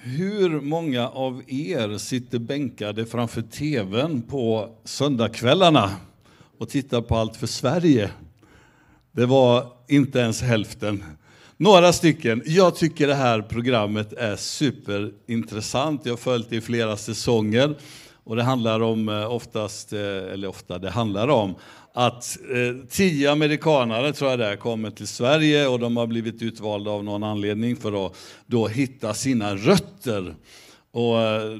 Hur många av er sitter bänkade framför tvn på söndagskvällarna och tittar på Allt för Sverige? Det var inte ens hälften. Några stycken. Jag tycker det här programmet är superintressant. Jag har följt det i flera säsonger. Och det handlar om, eh, oftast, eh, eller ofta, det handlar om att eh, tio amerikanare tror jag det är, kommer till Sverige och de har blivit utvalda av någon anledning för att då hitta sina rötter. Och eh,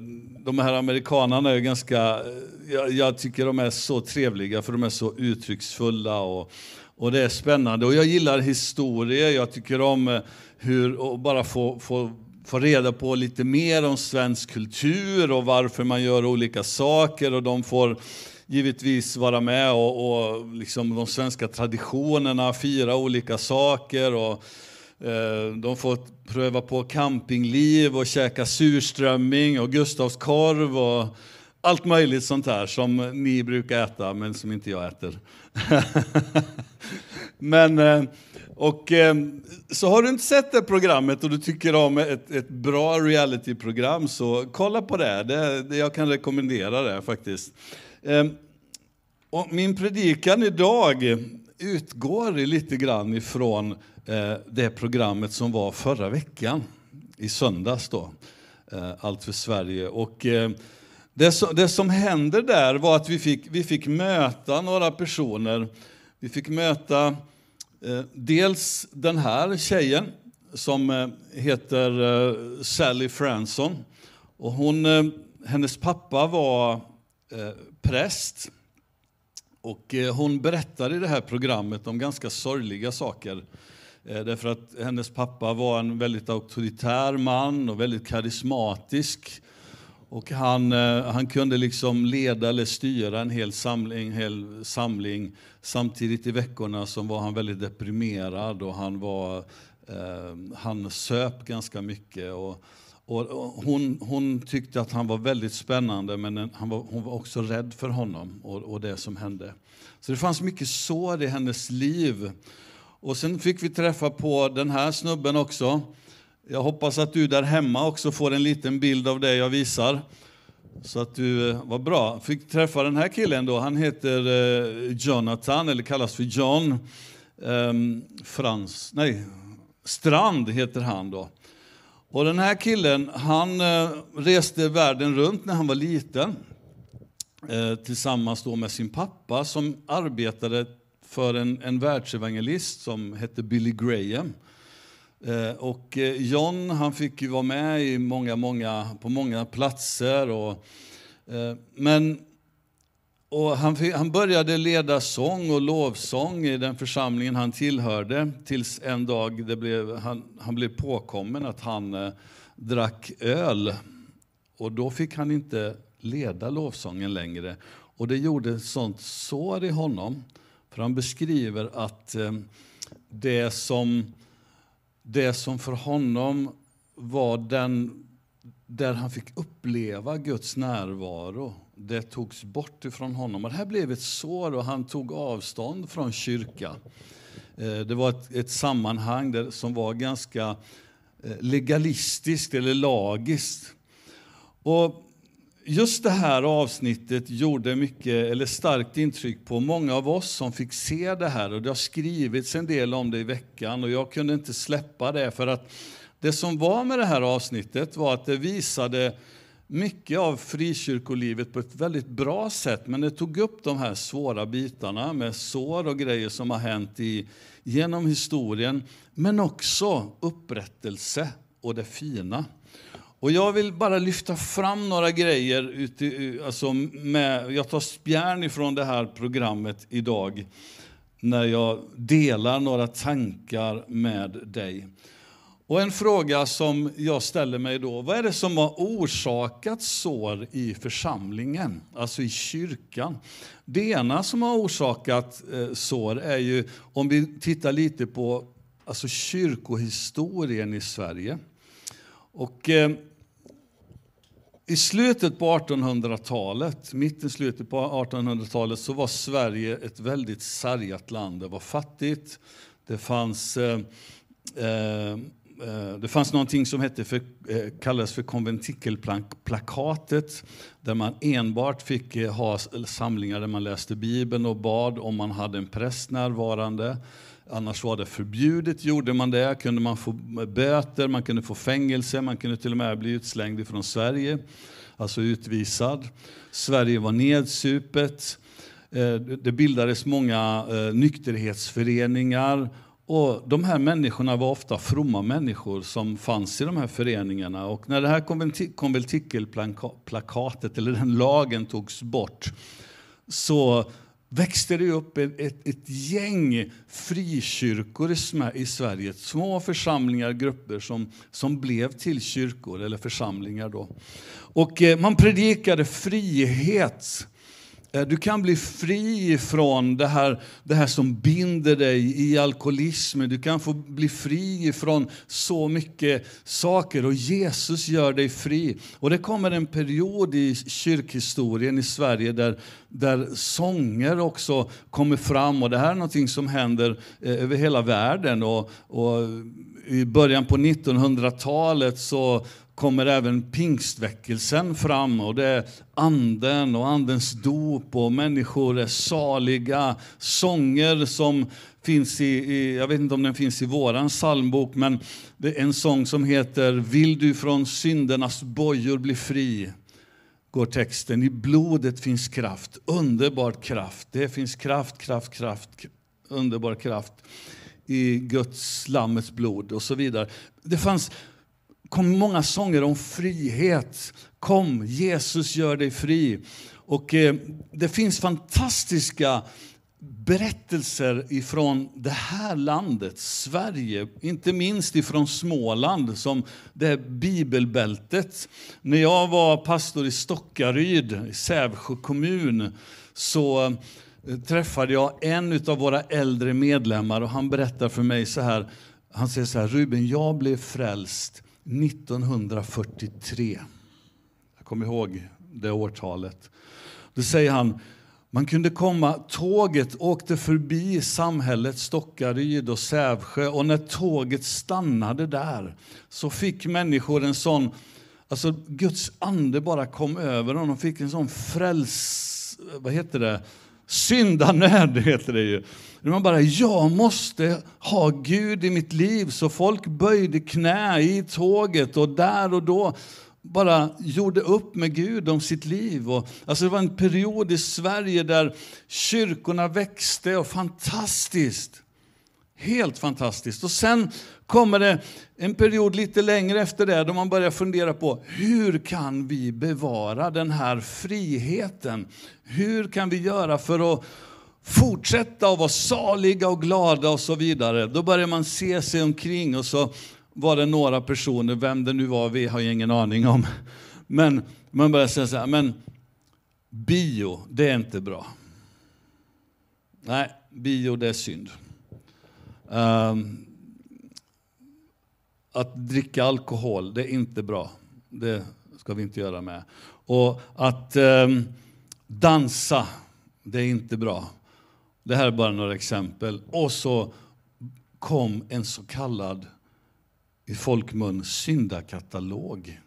de här amerikanarna är ganska, eh, jag, jag, tycker de är så trevliga för de är så uttrycksfulla och, och det är spännande. Och jag gillar historia, jag tycker om eh, hur, att bara få, få få reda på lite mer om svensk kultur och varför man gör olika saker. Och de får givetvis vara med och, och liksom de svenska traditionerna, fira olika saker. Och, eh, de får pröva på campingliv och käka surströmming och Gustavskorv och allt möjligt sånt här som ni brukar äta, men som inte jag äter. men, eh, och, eh, så har du inte sett det programmet och du tycker om ett, ett bra realityprogram så kolla på det. det, det jag kan rekommendera det faktiskt. Eh, och min predikan idag utgår lite grann ifrån det programmet som var förra veckan, i söndags då, Allt för Sverige. Och det, som, det som hände där var att vi fick, vi fick möta några personer. Vi fick möta eh, dels den här tjejen som eh, heter eh, Sally Franson. Och hon, hennes pappa var präst. Och hon berättar i det här programmet om ganska sorgliga saker. Därför att hennes pappa var en väldigt auktoritär man och väldigt karismatisk. Och han, eh, han kunde liksom leda eller styra en hel samling, hel samling. Samtidigt i veckorna som var han väldigt deprimerad och han, var, eh, han söp ganska mycket. Och, och hon, hon, tyckte att han var väldigt spännande, men han var, hon var också rädd för honom och, och, det som hände. Så det fanns mycket sår i hennes liv. Och sen fick vi träffa på den här snubben också. Jag hoppas att du där hemma också får en liten bild av det jag visar. Så att du, eh, var bra. Fick träffa den här killen då. Han heter eh, Jonathan, eller kallas för John. Um, Frans, nej, Strand heter han då. Och den här killen, han eh, reste världen runt när han var liten tillsammans då med sin pappa som arbetade för en, en världsevangelist som hette Billy Graham. Eh, och eh, John han fick ju vara med i många, många, på många platser. Och, eh, men och han, han, började leda sång och lovsång i den församlingen han tillhörde tills en dag det blev, han, han blev påkommen att han eh, drack öl. Och då fick han inte leda lovsången längre. Och det gjorde ett sånt sår i honom. För han beskriver att eh, det, som, det som för honom var den där han fick uppleva Guds närvaro det togs bort ifrån honom. Och det här blev ett sår och han tog avstånd från kyrkan. Eh, det var ett, ett sammanhang där, som var ganska eh, legalistiskt eller lagiskt. Och just det här avsnittet gjorde mycket, eller starkt intryck på många av oss som fick se det här. Och det har skrivits en del om det i veckan och jag kunde inte släppa det för att det som var med det här avsnittet var att det visade mycket av frikyrkolivet på ett väldigt bra sätt, men det tog upp de här svåra bitarna med sår och grejer som har hänt i, genom historien, men också upprättelse och det fina. Och jag vill bara lyfta fram några grejer. Ute, alltså med, jag tar spjärn ifrån det här programmet idag när jag delar några tankar med dig. Och en fråga som jag ställer mig då, vad är det som har orsakat sår i församlingen, alltså i kyrkan? Det ena som har orsakat eh, sår är ju, om vi tittar lite på alltså kyrkohistorien i Sverige. Och eh, i slutet på 1800-talet, mitten slutet på 1800-talet, så var Sverige ett väldigt sargat land. Det var fattigt, det fanns eh, eh, eh det fanns någonting som hette för, eh, kallades för konventikelplakatet där man enbart fick eh, ha samlingar där man läste Bibeln och bad om man hade en präst närvarande. Annars var det förbjudet. Gjorde man det kunde man få böter, man kunde få fängelse, man kunde till och med bli utslängd från Sverige, alltså utvisad. Sverige var nedsupet. Eh, det bildades många eh, nykterhetsföreningar och de här människorna var ofta fromma människor som fanns i de här föreningarna. Och när det här konventikelplakatet, eller den lagen, togs bort så växte det upp ett, ett, ett gäng frikyrkor i Sverige. Små församlingar, grupper som, som blev till kyrkor eller församlingar. Då. Och eh, man predikade frihet Eh, Eh, du kan bli fri från det här, det här som binder dig i alkoholismen. Du kan få bli fri från så mycket saker och Jesus gör dig fri. Och det kommer en period i kyrkhistorien i Sverige där, där sånger också kommer fram och det här är någonting som händer eh, över hela världen. Och, och I början på 1900-talet så kommer även pingstväckelsen fram och det är anden och andens dop och människor är saliga. Sånger som finns i, i, jag vet inte om den finns i våran psalmbok, men det är en sång som heter Vill du från syndernas bojor bli fri? Går texten. I blodet finns kraft, underbar kraft. Det finns kraft, kraft, kraft, underbar kraft i Guds lammets blod och så vidare. Det fanns kom många sånger om frihet. Kom, Jesus gör dig fri. Och eh, det finns fantastiska berättelser ifrån det här landet, Sverige, inte minst ifrån Småland, som det här bibelbältet. När jag var pastor i Stockaryd, i Sävsjö kommun, så eh, träffade jag en av våra äldre medlemmar och han berättar för mig så här, han säger så här, Ruben, jag blev frälst 1943. Jag kommer ihåg det årtalet. Då säger han, man kunde komma, tåget åkte förbi samhället Stockaryd och Sävsjö och när tåget stannade där så fick människor en sån, alltså Guds ande bara kom över dem. De fick en sån fräls, vad heter det, syndanöd heter det ju. Man bara, jag måste ha Gud i mitt liv. Så folk böjde knä i tåget och där och då bara gjorde upp med Gud om sitt liv. Och, alltså det var en period i Sverige där kyrkorna växte och fantastiskt. Helt fantastiskt. Och sen kommer det en period lite längre efter det då man börjar fundera på hur kan vi bevara den här friheten? Hur kan vi göra för att fortsätta att vara saliga och glada och så vidare. Då börjar man se sig omkring och så var det några personer, vem det nu var, vi har ingen aning om. Men man börjar säga så här, men bio, det är inte bra. Nej, bio det är synd. Um, att dricka alkohol, det är inte bra. Det ska vi inte göra med. Och att um, dansa, det är inte bra. Det här är bara några exempel. Och så kom en så kallad, i folkmun, syndakatalog.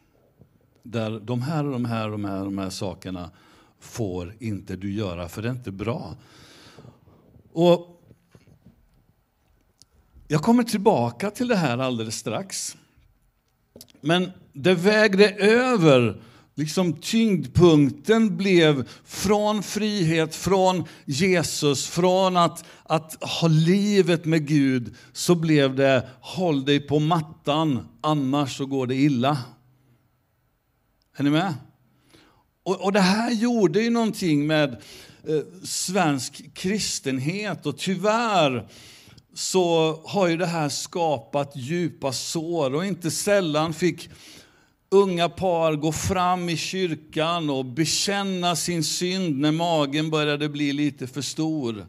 Där de här och de här och de här, de här sakerna får inte du göra, för det är inte bra. Och jag kommer tillbaka till det här alldeles strax. Men det vägde över liksom tyngdpunkten blev från frihet, från Jesus, från att, att ha livet med Gud, så blev det håll dig på mattan, annars så går det illa. Är ni med? Och, och det här gjorde ju någonting med eh, svensk kristenhet och tyvärr så har ju det här skapat djupa sår och inte sällan fick unga par gå fram i kyrkan och bekänna sin synd när magen började bli lite för stor.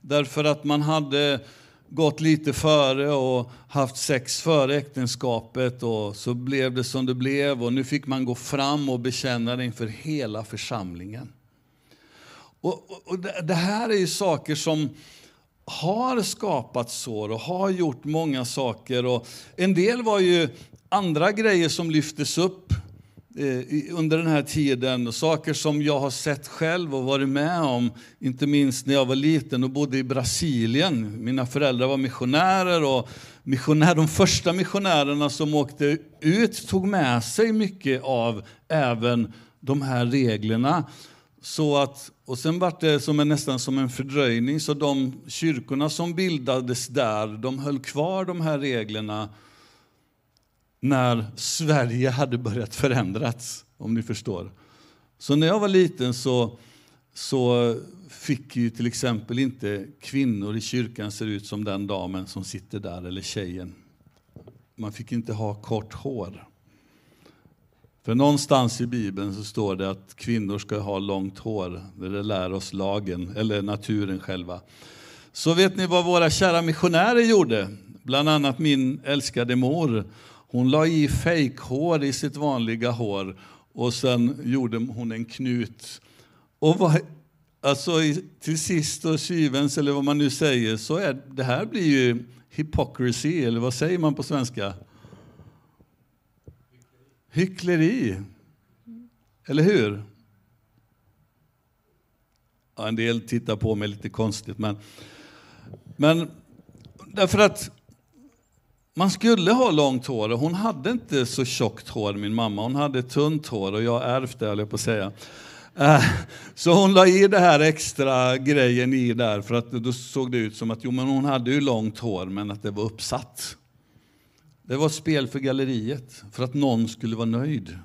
Därför att man hade gått lite före och haft sex före äktenskapet och så blev det som det blev och nu fick man gå fram och bekänna det inför hela församlingen. Och, och, och det här är ju saker som har skapat sår och har gjort många saker. Och en del var ju andra grejer som lyftes upp eh, under den här tiden. Saker som jag har sett själv och varit med om, inte minst när jag var liten och bodde i Brasilien. Mina föräldrar var missionärer och missionär, de första missionärerna som åkte ut tog med sig mycket av även de här reglerna. Så att, och sen var det som en, nästan som en fördröjning, så de kyrkorna som bildades där, de höll kvar de här reglerna när Sverige hade börjat förändras, om ni förstår. Så när jag var liten så, så fick ju till exempel inte kvinnor i kyrkan se ut som den damen som sitter där, eller tjejen. Man fick inte ha kort hår. För någonstans i Bibeln så står det att kvinnor ska ha långt hår. Det lär oss lagen, eller naturen själva. Så vet ni vad våra kära missionärer gjorde? Bland annat min älskade mor. Hon la i fejkhår i sitt vanliga hår och sen gjorde hon en knut. Och vad, alltså, till sist och syvens, eller vad man nu säger, så är det här blir ju hypocrisy, eller vad säger man på svenska? Hyckleri. Eller hur? Ja, en del tittar på mig lite konstigt, men, men därför att man skulle ha långt hår och hon hade inte så tjockt hår, min mamma. Hon hade tunt hår och jag ärvde det, jag på att säga. Eh, så hon la i det här extra grejen i där för att då såg det ut som att jo, men hon hade ju långt hår men att det var uppsatt. Det var ett spel för galleriet, för att någon skulle vara nöjd.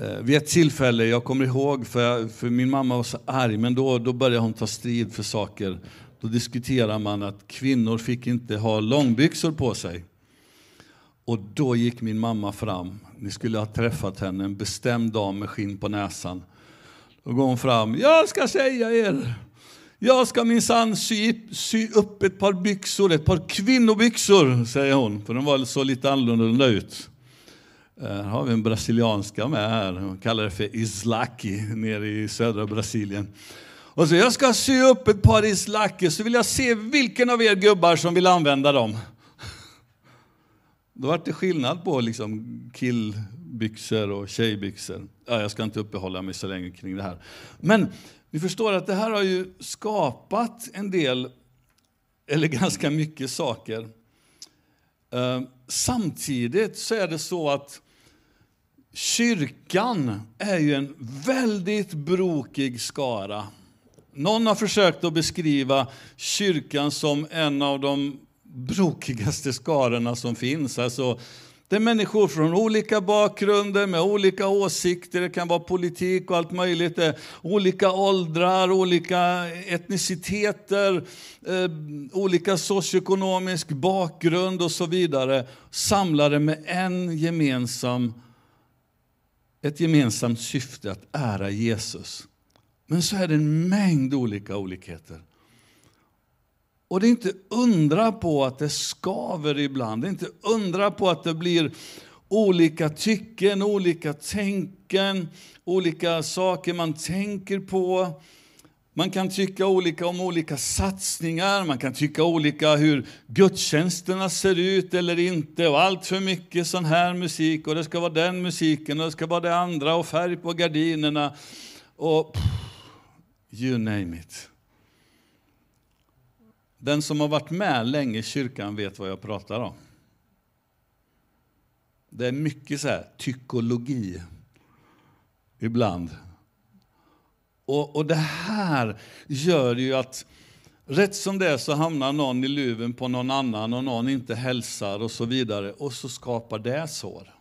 Eh, vid ett tillfälle, jag kommer ihåg, för, jag, för min mamma var så arg, men då, då började hon ta strid för saker. Då diskuterade man att kvinnor fick inte ha långbyxor på sig. Och då gick min mamma fram, ni skulle ha träffat henne, en bestämd dam med skinn på näsan. Då går hon fram, jag ska säga er, jag ska minsann sy, sy upp ett par byxor, ett par kvinnobyxor, säger hon, för de var så lite annorlunda ut. Eh, här har vi en brasilianska med här, hon kallar det för islaki, nere i södra Brasilien. Och så, jag ska sy upp ett par islaki, så vill jag se vilken av er gubbar som vill använda dem. Då vart det skillnad på liksom killbyxor och tjejbyxor. Ja, jag ska inte uppehålla mig så länge kring det här. Men vi förstår att det här har ju skapat en del, eller ganska mycket saker. Eh, samtidigt så är det så att kyrkan är ju en väldigt brokig skara. Någon har försökt att beskriva kyrkan som en av de brokigaste skarorna som finns. Alltså, det är människor från olika bakgrunder med olika åsikter. Det kan vara politik och allt möjligt. Det olika åldrar, olika etniciteter, eh, olika socioekonomisk bakgrund och så vidare. Samlade med en gemensam, ett gemensamt syfte att ära Jesus. Men så är det en mängd olika olikheter. Och det är inte undra på att det skaver ibland. Det är inte undra på att det blir olika tycken, olika tänken, olika saker man tänker på. Man kan tycka olika om olika satsningar, man kan tycka olika hur gudstjänsterna ser ut eller inte. Och allt för mycket sån här musik och det ska vara den musiken och det ska vara det andra och färg på gardinerna. Och pff, you name it. Den som har varit med länge i kyrkan vet vad jag pratar om. Det är mycket så här tykologi ibland. Och, och det här gör ju att rätt som det är så hamnar någon i luven på någon annan och någon inte hälsar och så vidare. Och så skapar det sår.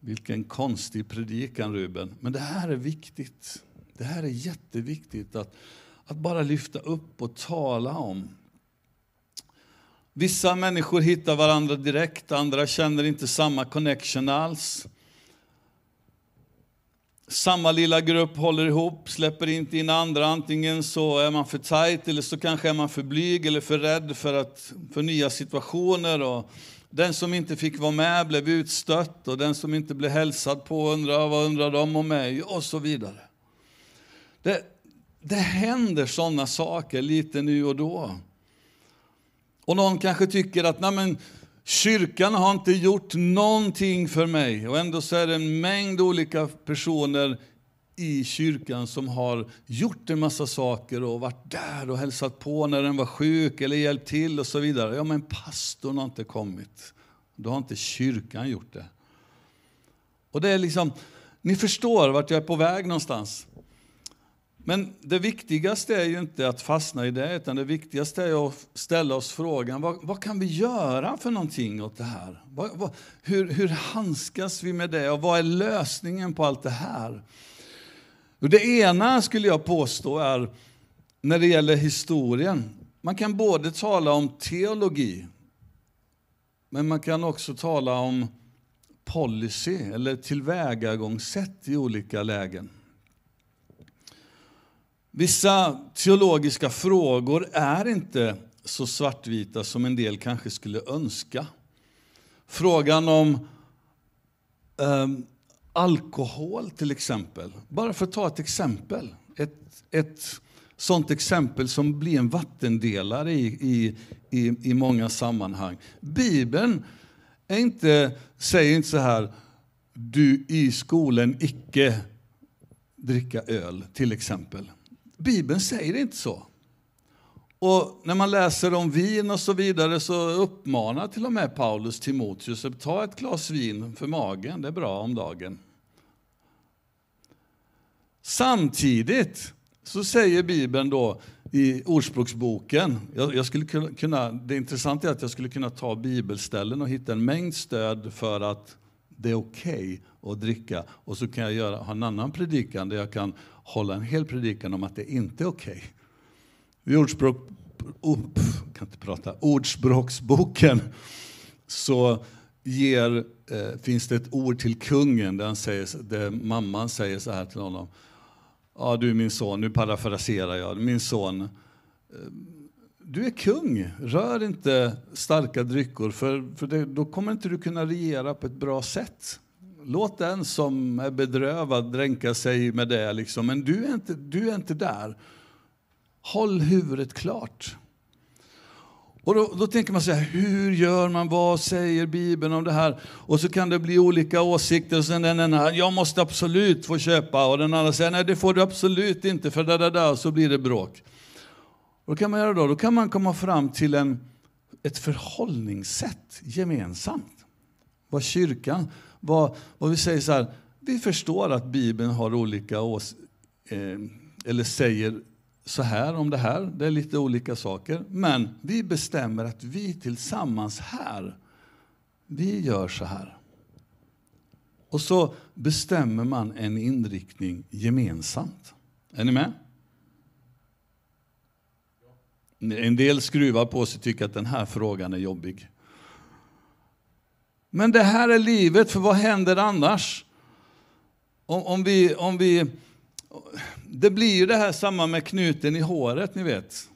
Vilken konstig predikan Ruben. Men det här är viktigt. Det här är jätteviktigt att att bara lyfta upp och tala om. Vissa människor hittar varandra direkt, andra känner inte samma connection alls. Samma lilla grupp håller ihop, släpper inte in andra. Antingen så är man för tajt eller så kanske är man för blyg eller för rädd för, att, för nya situationer. Och den som inte fick vara med blev utstött och den som inte blev hälsad på undrar vad undrar de om mig och så vidare. Det, det händer sådana saker lite nu och då. Och någon kanske tycker att Nej, men, kyrkan har inte gjort någonting för mig. Och ändå så är det en mängd olika personer i kyrkan som har gjort en massa saker och varit där och hälsat på när den var sjuk eller hjälpt till och så vidare. Ja, men pastorn har inte kommit. Då har inte kyrkan gjort det. Och det är liksom, ni förstår vart jag är på väg någonstans. Men det viktigaste är ju inte att fastna i det, utan det viktigaste är att ställa oss frågan, vad, vad kan vi göra för någonting åt det här? Vad, vad, hur, hur handskas vi med det och vad är lösningen på allt det här? Det ena skulle jag påstå är, när det gäller historien, man kan både tala om teologi, men man kan också tala om policy eller tillvägagångssätt i olika lägen. Vissa teologiska frågor är inte så svartvita som en del kanske skulle önska. Frågan om um, alkohol till exempel. Bara för att ta ett exempel. Ett, ett sånt exempel som blir en vattendelare i, i, i, i många sammanhang. Bibeln är inte, säger inte så här, du i skolan icke dricka öl, till exempel. Bibeln säger inte så. Och när man läser om vin och så vidare så uppmanar till och med Paulus Timoteus att ta ett glas vin för magen, det är bra om dagen. Samtidigt så säger Bibeln då i Ordspråksboken, jag, jag, skulle kunna, det intressanta är att jag skulle kunna ta bibelställen och hitta en mängd stöd för att det är okej okay att dricka. Och så kan jag göra, ha en annan predikan där jag kan hålla en hel predikan om att det inte är okej. Okay. I ordspråk, oh, kan inte prata, Ordspråksboken så ger, eh, finns det ett ord till kungen där, han säger, där mamman säger så här till honom. Ja du min son, nu parafraserar jag, min son. Eh, du är kung, rör inte starka drycker för, för det, då kommer inte du kunna regera på ett bra sätt. Låt den som är bedrövad dränka sig med det, liksom. men du är, inte, du är inte där. Håll huvudet klart. Och då, då, tänker man så här, hur gör man, vad säger Bibeln om det här? Och så kan det bli olika åsikter. Och sen den ena, jag måste absolut få köpa. Och den andra säger, nej det får du absolut inte, för där, där, där, så blir det bråk. Vad kan man göra då? Då kan man komma fram till en, ett förhållningssätt gemensamt. Vad kyrkan, vad, vad vi säger så här, vi förstår att Bibeln har olika ås, eh, eller säger så här om det här, det är lite olika saker. Men vi bestämmer att vi tillsammans här, vi gör så här. Och så bestämmer man en inriktning gemensamt. Är ni med? En del skruvar på sig och tycker att den här frågan är jobbig. Men det här är livet, för vad händer annars? Om, om, vi, om vi... Det blir ju det här samma med knuten i håret, ni vet.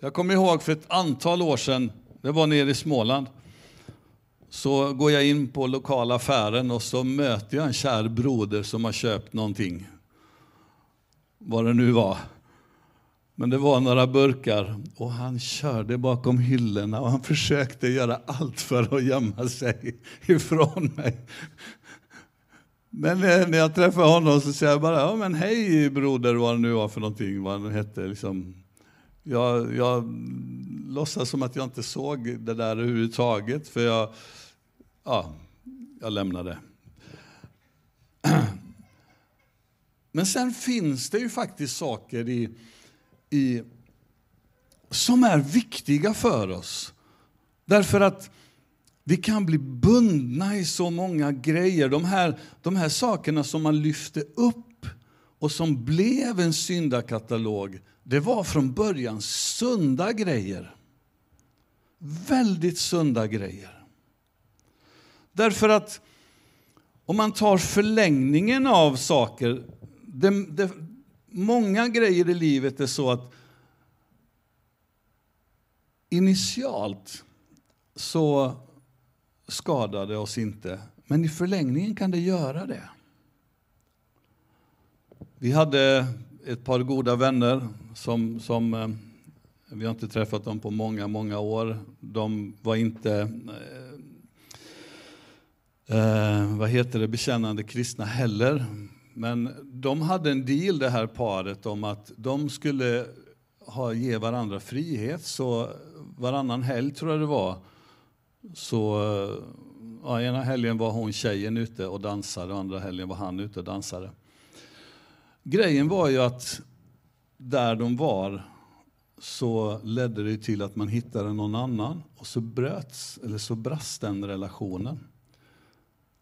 Jag kommer ihåg för ett antal år sedan, det var nere i Småland, så går jag in på lokala affären och så möter jag en kär broder som har köpt någonting. Vad det nu var. Men det var några burkar och han körde bakom hyllorna och han försökte göra allt för att gömma sig ifrån mig. Men när jag träffade honom så säger jag bara, ja men hej broder, vad det nu var för någonting, vad han hette. Liksom. Jag, jag låtsas som att jag inte såg det där överhuvudtaget, för jag, ja, jag lämnade. Men sen finns det ju faktiskt saker i i, som är viktiga för oss. Därför att vi kan bli bundna i så många grejer. De här, de här sakerna som man lyfte upp och som blev en syndakatalog, det var från början sunda grejer. Väldigt sunda grejer. Därför att om man tar förlängningen av saker, det, det, många grejer i livet är så att initialt så skadar det oss inte, men i förlängningen kan det göra det. Vi hade ett par goda vänner som, som eh, vi har inte träffat dem på många, många år. De var inte eh, eh, vad heter det, bekännande kristna heller. Men de hade en deal, det här paret, om att de skulle ha, ge varandra frihet. Så varannan helg, tror jag det var, så ja, ena helgen var hon tjejen ute och dansade och andra helgen var han ute och dansade. Grejen var ju att där de var så ledde det till att man hittade någon annan och så bröts, eller så brast den relationen.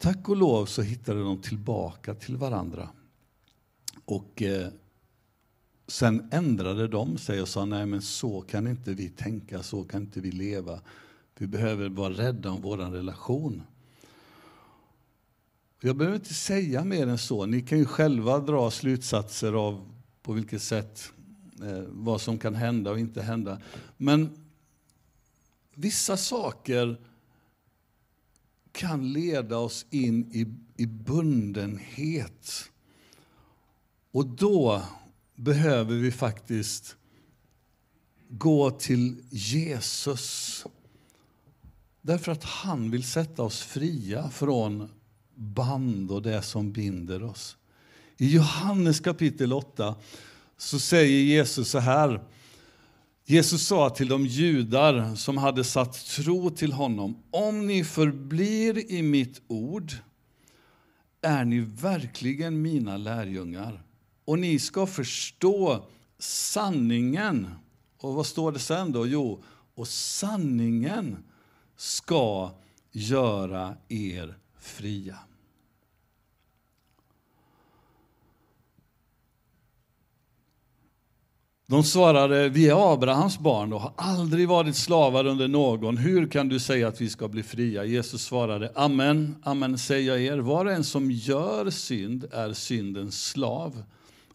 Tack och lov så hittade de tillbaka till varandra. Och eh, sen ändrade de sig och sa nej men så kan inte vi tänka, så kan inte vi leva. Vi behöver vara rädda om vår relation. Jag behöver inte säga mer än så. Ni kan ju själva dra slutsatser av på vilket sätt eh, vad som kan hända och inte hända. Men vissa saker kan leda oss in i, i bundenhet. Och då behöver vi faktiskt gå till Jesus. Därför att han vill sätta oss fria från band och det som binder oss. I Johannes kapitel 8 så säger Jesus så här. Jesus sa till de judar som hade satt tro till honom, om ni förblir i mitt ord är ni verkligen mina lärjungar. Och ni ska förstå sanningen. Och vad står det sen då? Jo, och sanningen ska göra er fria. De svarade, vi är Abrahams barn och har aldrig varit slavar under någon. Hur kan du säga att vi ska bli fria? Jesus svarade, amen, amen säger jag er, var och en som gör synd är syndens slav.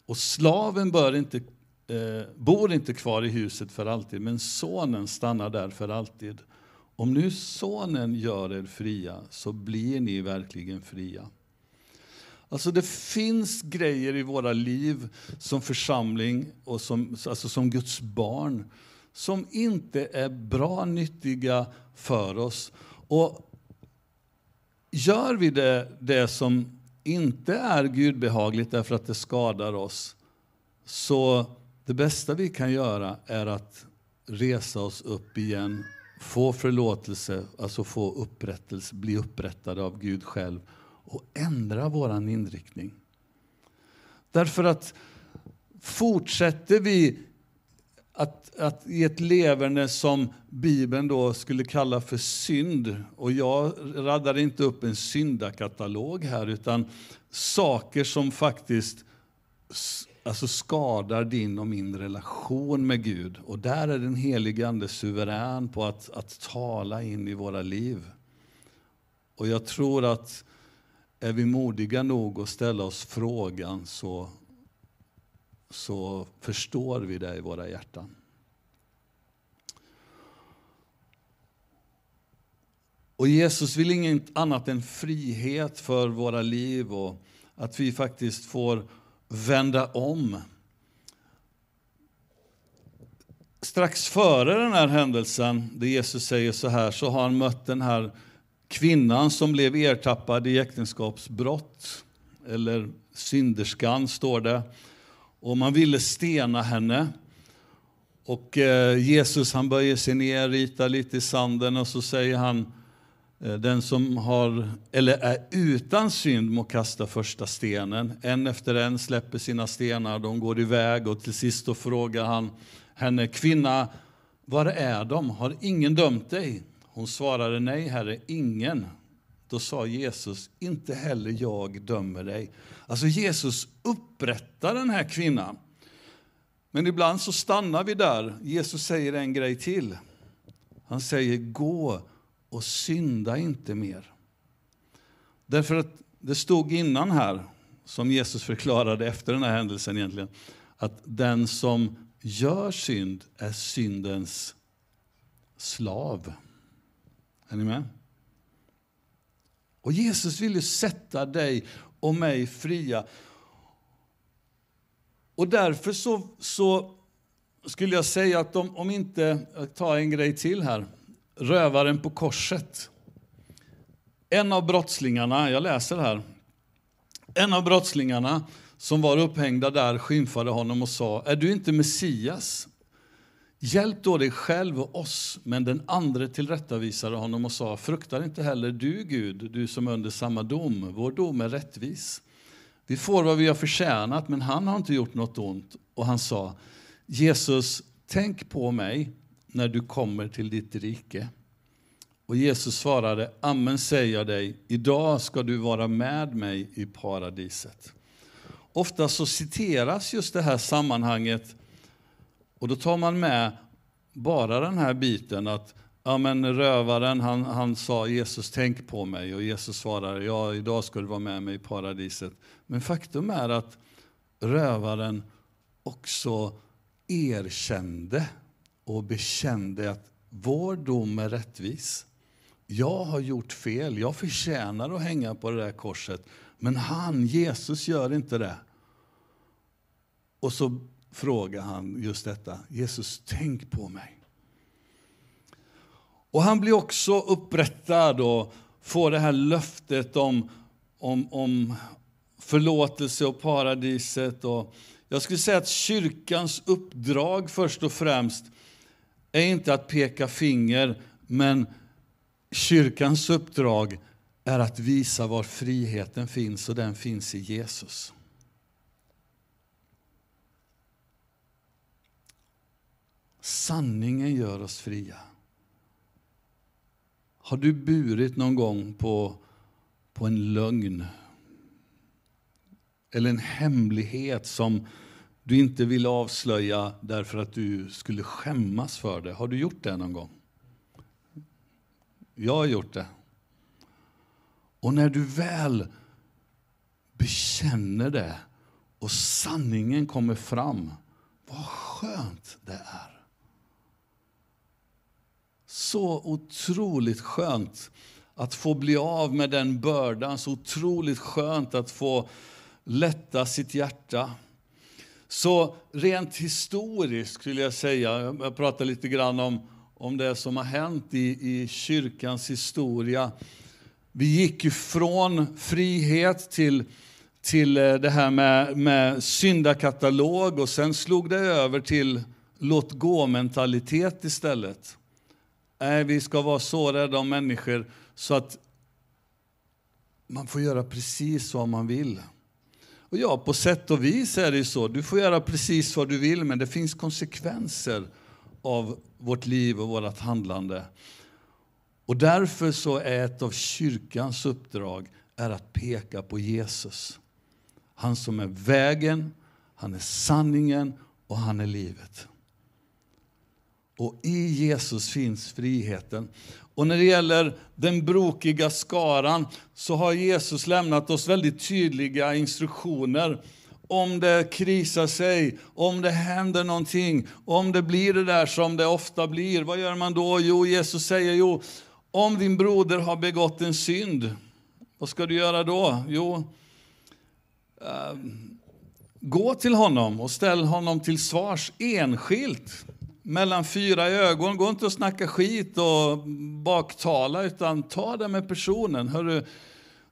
Och slaven bör inte, eh, bor inte kvar i huset för alltid, men sonen stannar där för alltid. Om nu sonen gör er fria, så blir ni verkligen fria. Alltså det finns grejer i våra liv som församling och som, alltså som Guds barn som inte är bra, nyttiga för oss. Och gör vi det, det som inte är gudbehagligt därför att det skadar oss, så det bästa vi kan göra är att resa oss upp igen, få förlåtelse, alltså få upprättelse, bli upprättade av Gud själv och ändra vår inriktning. Därför att fortsätter vi att, att i ett leverne som Bibeln då skulle kalla för synd, och jag raddar inte upp en syndakatalog här, utan saker som faktiskt alltså skadar din och min relation med Gud. Och där är den helige Ande suverän på att, att tala in i våra liv. Och jag tror att är vi modiga nog att ställa oss frågan så, så förstår vi det i våra hjärtan. Och Jesus vill inget annat än frihet för våra liv och att vi faktiskt får vända om. Strax före den här händelsen, där Jesus säger så här, så har han mött den här Kvinnan som blev ertappad i äktenskapsbrott, eller synderskan står det, och man ville stena henne. Och eh, Jesus han böjer sig ner, ritar lite i sanden och så säger han eh, den som har, eller är utan synd må kasta första stenen. En efter en släpper sina stenar, de går iväg och till sist då frågar han henne, kvinna, var är de? Har ingen dömt dig? Hon svarade, nej herre, ingen. Då sa Jesus, inte heller jag dömer dig. Alltså Jesus upprättar den här kvinnan. Men ibland så stannar vi där. Jesus säger en grej till. Han säger, gå och synda inte mer. Därför att det stod innan här, som Jesus förklarade efter den här händelsen egentligen, att den som gör synd är syndens slav. Är ni med? Och Jesus vill ju sätta dig och mig fria. Och därför så, så skulle jag säga att om, om inte, jag tar en grej till här, rövaren på korset. En av brottslingarna, jag läser här, en av brottslingarna som var upphängda där skymfade honom och sa, är du inte Messias? Hjälp då dig själv och oss. Men den andre tillrättavisade honom och sa, fruktar inte heller du Gud, du som är under samma dom. Vår dom är rättvis. Vi får vad vi har förtjänat, men han har inte gjort något ont. Och han sa, Jesus, tänk på mig när du kommer till ditt rike. Och Jesus svarade, amen säger jag dig, idag ska du vara med mig i paradiset. Ofta så citeras just det här sammanhanget och då tar man med bara den här biten att ja, men rövaren han, han sa Jesus tänk på mig och Jesus svarade ja idag ska du vara med mig i paradiset. Men faktum är att rövaren också erkände och bekände att vår dom är rättvis. Jag har gjort fel, jag förtjänar att hänga på det där korset. Men han, Jesus, gör inte det. Och så frågar han just detta, Jesus, tänk på mig. Och han blir också upprättad och får det här löftet om, om, om förlåtelse och paradiset. Och jag skulle säga att kyrkans uppdrag först och främst är inte att peka finger, men kyrkans uppdrag är att visa var friheten finns och den finns i Jesus. Sanningen gör oss fria. Har du burit någon gång på, på en lögn? Eller en hemlighet som du inte ville avslöja därför att du skulle skämmas för det? Har du gjort det någon gång? Jag har gjort det. Och när du väl bekänner det och sanningen kommer fram, vad skönt det är. Så otroligt skönt att få bli av med den bördan, så otroligt skönt att få lätta sitt hjärta. Så rent historiskt skulle jag säga, jag pratar lite grann om, om det som har hänt i, i kyrkans historia. Vi gick ju från frihet till, till eh, det här med, med syndakatalog och sen slog det över till låt gå-mentalitet istället. Nej, vi ska vara så rädda om människor så att man får göra precis vad man vill. Och ja, på sätt och vis är det så. Du får göra precis vad du vill, men det finns konsekvenser av vårt liv och vårt handlande. Och därför så är ett av kyrkans uppdrag är att peka på Jesus. Han som är vägen, han är sanningen och han är livet. Och i Jesus finns friheten. Och när det gäller den brokiga skaran så har Jesus lämnat oss väldigt tydliga instruktioner. Om det krisar sig, om det händer någonting, om det blir det där som det ofta blir, vad gör man då? Jo, Jesus säger jo, om din broder har begått en synd, vad ska du göra då? Jo, äh, gå till honom och ställ honom till svars enskilt mellan fyra ögon. Gå inte och snacka skit och baktala, utan ta det med personen. Hörru,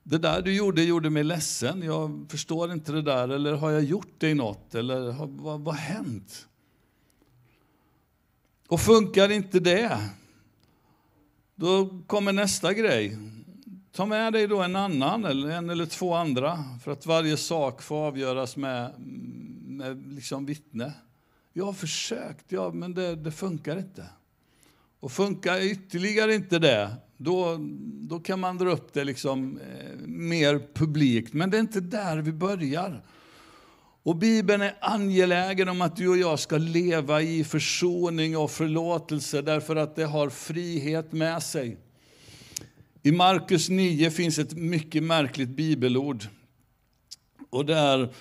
det där du gjorde gjorde mig ledsen. Jag förstår inte det där. Eller har jag gjort dig något? Eller har, vad har hänt? Och funkar inte det, då kommer nästa grej. Ta med dig då en annan, eller en eller två andra, för att varje sak får avgöras med, med liksom vittne. Jag har försökt, ja, men det, det funkar inte. Och funkar ytterligare inte det, då, då kan man dra upp det liksom, eh, mer publikt. Men det är inte där vi börjar. Och Bibeln är angelägen om att du och jag ska leva i försoning och förlåtelse därför att det har frihet med sig. I Markus 9 finns ett mycket märkligt bibelord. Och där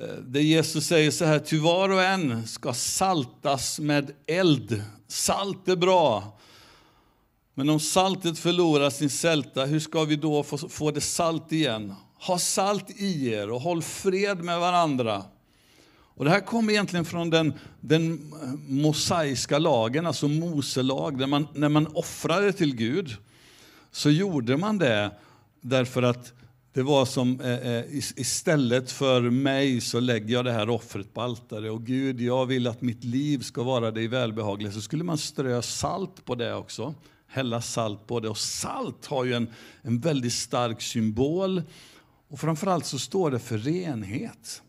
Eh, där Jesus säger så här, ty var och en ska saltas med eld. Salt är bra. Men om saltet förlorar sin sälta, hur ska vi då få, få det salt igen? Ha salt i er och håll fred med varandra. Och det här kommer egentligen från den, den mosaiska lagen, alltså Mose lag, där man, när man offrade till Gud så gjorde man det därför att det var som eh, eh istället för mig så lägger jag det här offret på altaret och Gud, jag vill att mitt liv ska vara dig välbehagligt. Så skulle man strö salt på det också, hälla salt på det. Och salt har ju en, en väldigt stark symbol och framförallt så står det för renhet.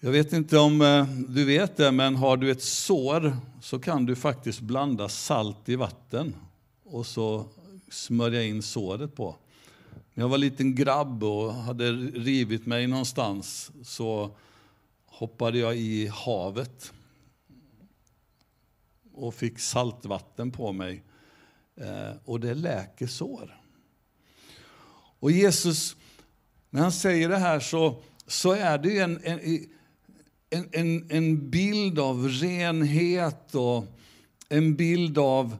Jag vet inte om eh, du vet det, men har du ett sår så kan du faktiskt blanda salt i vatten och så smörja in såret på. När jag var liten grabb och hade rivit mig någonstans så hoppade jag i havet och fick saltvatten på mig. Eh, och det läker sår. Och Jesus, när han säger det här så, så är det en, en, en, en bild av renhet och en bild av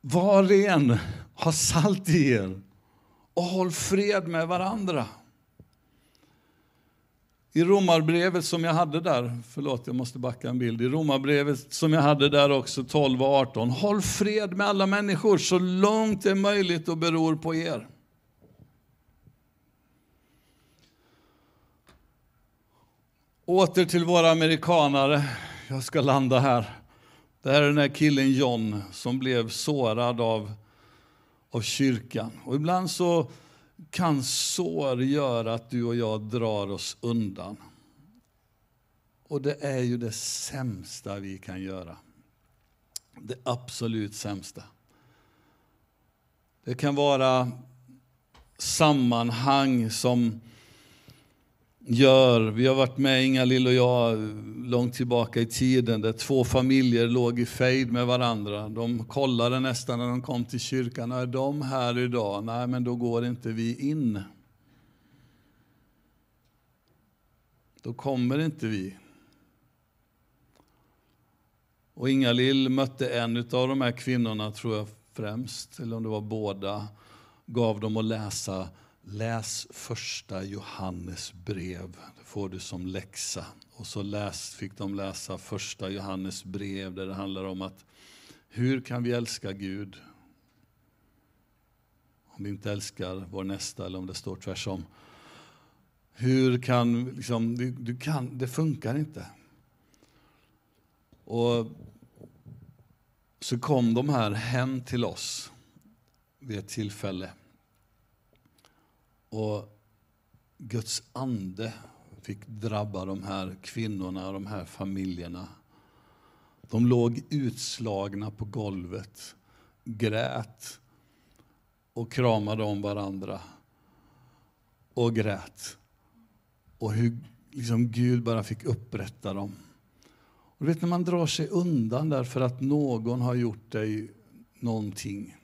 var ren, ha salt i er och håll fred med varandra. I romarbrevet som jag hade där, förlåt jag måste backa en bild, i romarbrevet som jag hade där också 12 och 18, håll fred med alla människor så långt det är möjligt och beror på er. Åter till våra amerikanare, jag ska landa här. Det här är den här killen John som blev sårad av, av kyrkan. Och ibland så kan sår göra att du och jag drar oss undan. Och det är ju det sämsta vi kan göra. Det absolut sämsta. Det kan vara sammanhang som gör. Vi har varit med, Inga-Lill och jag, långt tillbaka i tiden där två familjer låg i fejd med varandra. De kollade nästan när de kom till kyrkan. Är de här idag? Nej, men då går inte vi in. Då kommer inte vi. Och Inga-Lill mötte en av de här kvinnorna, tror jag främst, eller om det var båda, gav dem att läsa Läs första Johannes brev, det får du som läxa. Och så läs, fick de läsa första Johannes brev där det handlar om att hur kan vi älska Gud om vi inte älskar vår nästa eller om det står tvärsom. Hur kan, liksom, du, du kan, det funkar inte. Och så kom de här hem till oss vid ett tillfälle. Och Guds ande fick drabba de här kvinnorna, de här familjerna. De låg utslagna på golvet, grät och kramade om varandra och grät. Och hur liksom Gud bara fick upprätta dem. Och vet, när man drar sig undan därför att någon har gjort dig någonting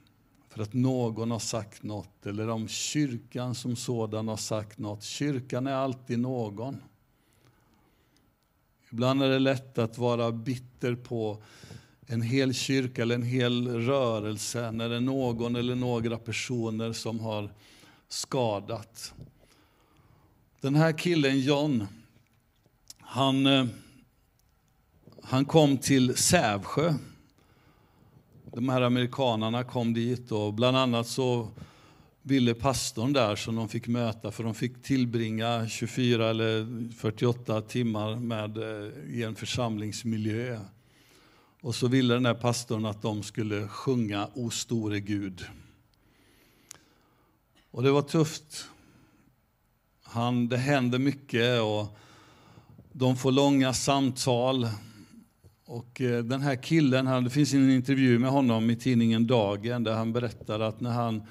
för att någon har sagt något, eller om kyrkan som sådan har sagt något. Kyrkan är alltid någon. Ibland är det lätt att vara bitter på en hel kyrka eller en hel rörelse när det är någon eller några personer som har skadat. Den här killen John, han, eh, han kom till Sävsjö de här amerikanarna kom dit och bland annat så ville pastorn där som de fick möta, för de fick tillbringa 24 eller 48 timmar med, eh, i en församlingsmiljö. Och så ville den här pastorn att de skulle sjunga O store Gud. Och det var tufft. Han, det hände mycket och de får långa samtal. Och eh, den här killen, det finns en intervju med honom i tidningen Dagen där han berättar att när han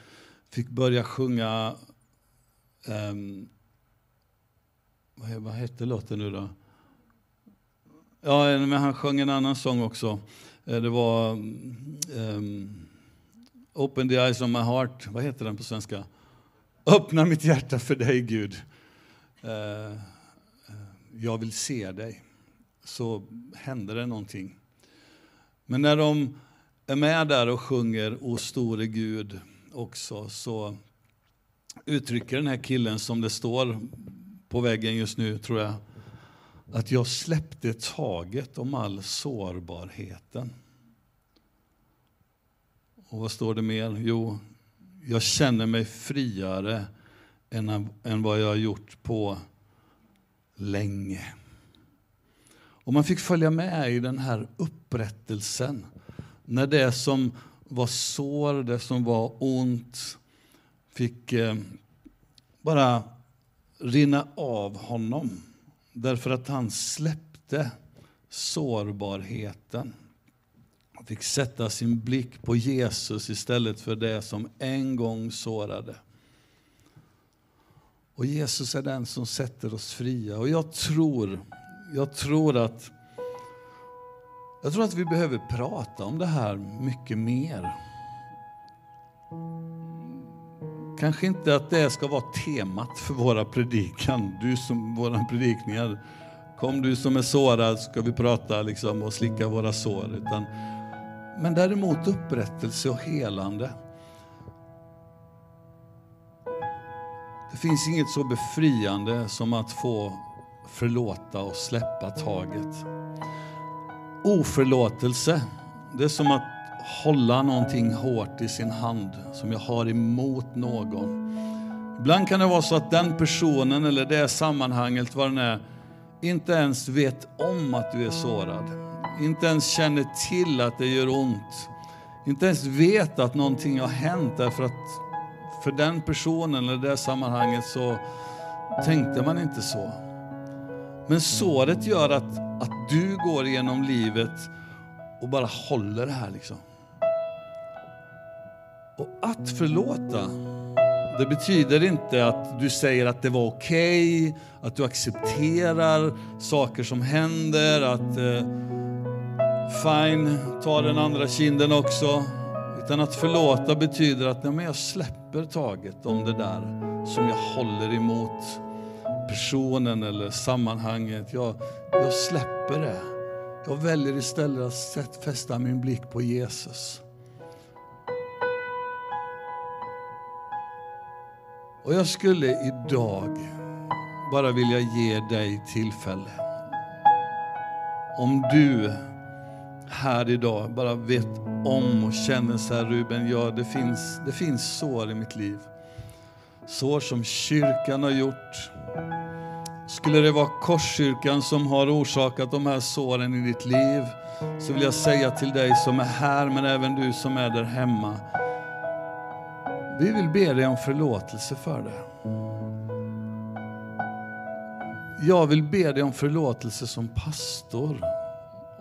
fick börja sjunga, um, vad, vad hette låten nu då? Ja, men han sjöng en annan sång också. Eh, det var um, Open the eyes of my heart, vad heter den på svenska? Öppna mitt hjärta för dig Gud. Uh, jag vill se dig så hände det någonting. Men när de är med där och sjunger O store Gud också så uttrycker den här killen som det står på väggen just nu, tror jag. Att jag släppte taget om all sårbarheten. Och vad står det mer? Jo, jag känner mig friare än, än vad jag har gjort på länge. Och man fick följa med i den här upprättelsen. När det som var sår, det som var ont, fick eh, bara rinna av honom. Därför att han släppte sårbarheten. Han fick sätta sin blick på Jesus istället för det som en gång sårade. Och Jesus är den som sätter oss fria. Och jag tror, jag tror att jag tror att vi behöver prata om det här mycket mer. Kanske inte att det ska vara temat för våra predikan, du som, våra predikningar. Kom du som är sårad ska vi prata liksom och slicka våra sår. Utan, men däremot upprättelse och helande. Det finns inget så befriande som att få förlåta och släppa taget. Oförlåtelse, det är som att hålla någonting hårt i sin hand som jag har emot någon. Ibland kan det vara så att den personen eller det sammanhanget, vad den är, inte ens vet om att du är sårad. Inte ens känner till att det gör ont. Inte ens vet att någonting har hänt därför att för den personen eller det sammanhanget så tänkte man inte så. Men såret gör att, att du går igenom livet och bara håller det här liksom. Och att förlåta, det betyder inte att du säger att det var okej, okay, att du accepterar saker som händer, att eh, fine, ta den andra kinden också. Utan att förlåta betyder att ja, men jag släpper taget om det där som jag håller emot personen eller sammanhanget. Jag, jag släpper det. Jag väljer istället att fästa min blick på Jesus. Och jag skulle idag bara vilja ge dig tillfälle. Om du här idag bara vet om och känner så här Ruben, ja det finns, det finns sår i mitt liv. Sår som kyrkan har gjort. Skulle det vara Korskyrkan som har orsakat de här såren i ditt liv, så vill jag säga till dig som är här, men även du som är där hemma. Vi vill be dig om förlåtelse för det. Jag vill be dig om förlåtelse som pastor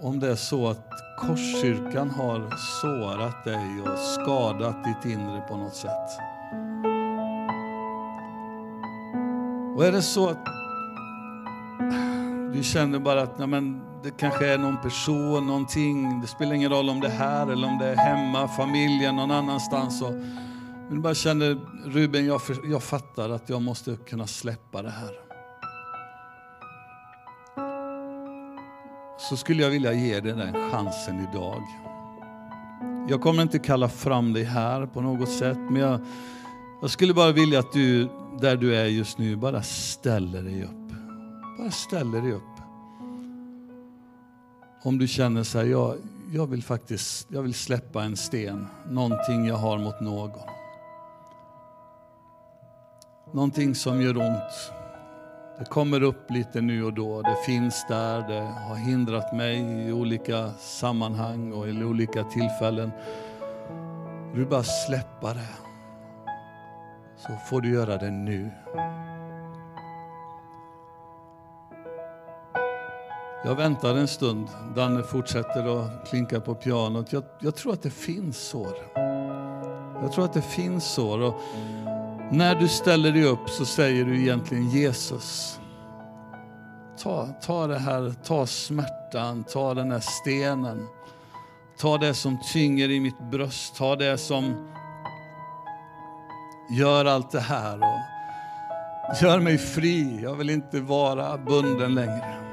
om det är så att Korskyrkan har sårat dig och skadat ditt inre på något sätt. Och är det så att du känner bara att nej men, det kanske är någon person, någonting, det spelar ingen roll om det är här eller om det är hemma, familjen, någon annanstans. Och, men du bara känner, Ruben, jag, jag fattar att jag måste kunna släppa det här. så skulle jag vilja ge dig den chansen idag. Jag kommer inte kalla fram dig här på något sätt, men jag, jag skulle bara vilja att du, där du är just nu, bara ställer dig upp. Bara ställer dig upp. Om du känner så här, jag, jag vill faktiskt jag vill släppa en sten, någonting jag har mot någon. Någonting som gör ont. Det kommer upp lite nu och då. Det finns där, det har hindrat mig i olika sammanhang och i olika tillfällen. Du bara släppa det. Så får du göra det nu. Jag väntar en stund. Danne fortsätter att klinka på pianot. Jag, jag tror att det finns sår. Jag tror att det finns sår. Och när du ställer dig upp så säger du egentligen Jesus. Ta, ta det här, ta smärtan, ta den här stenen. Ta det som tynger i mitt bröst, ta det som gör allt det här. Och gör mig fri, jag vill inte vara bunden längre.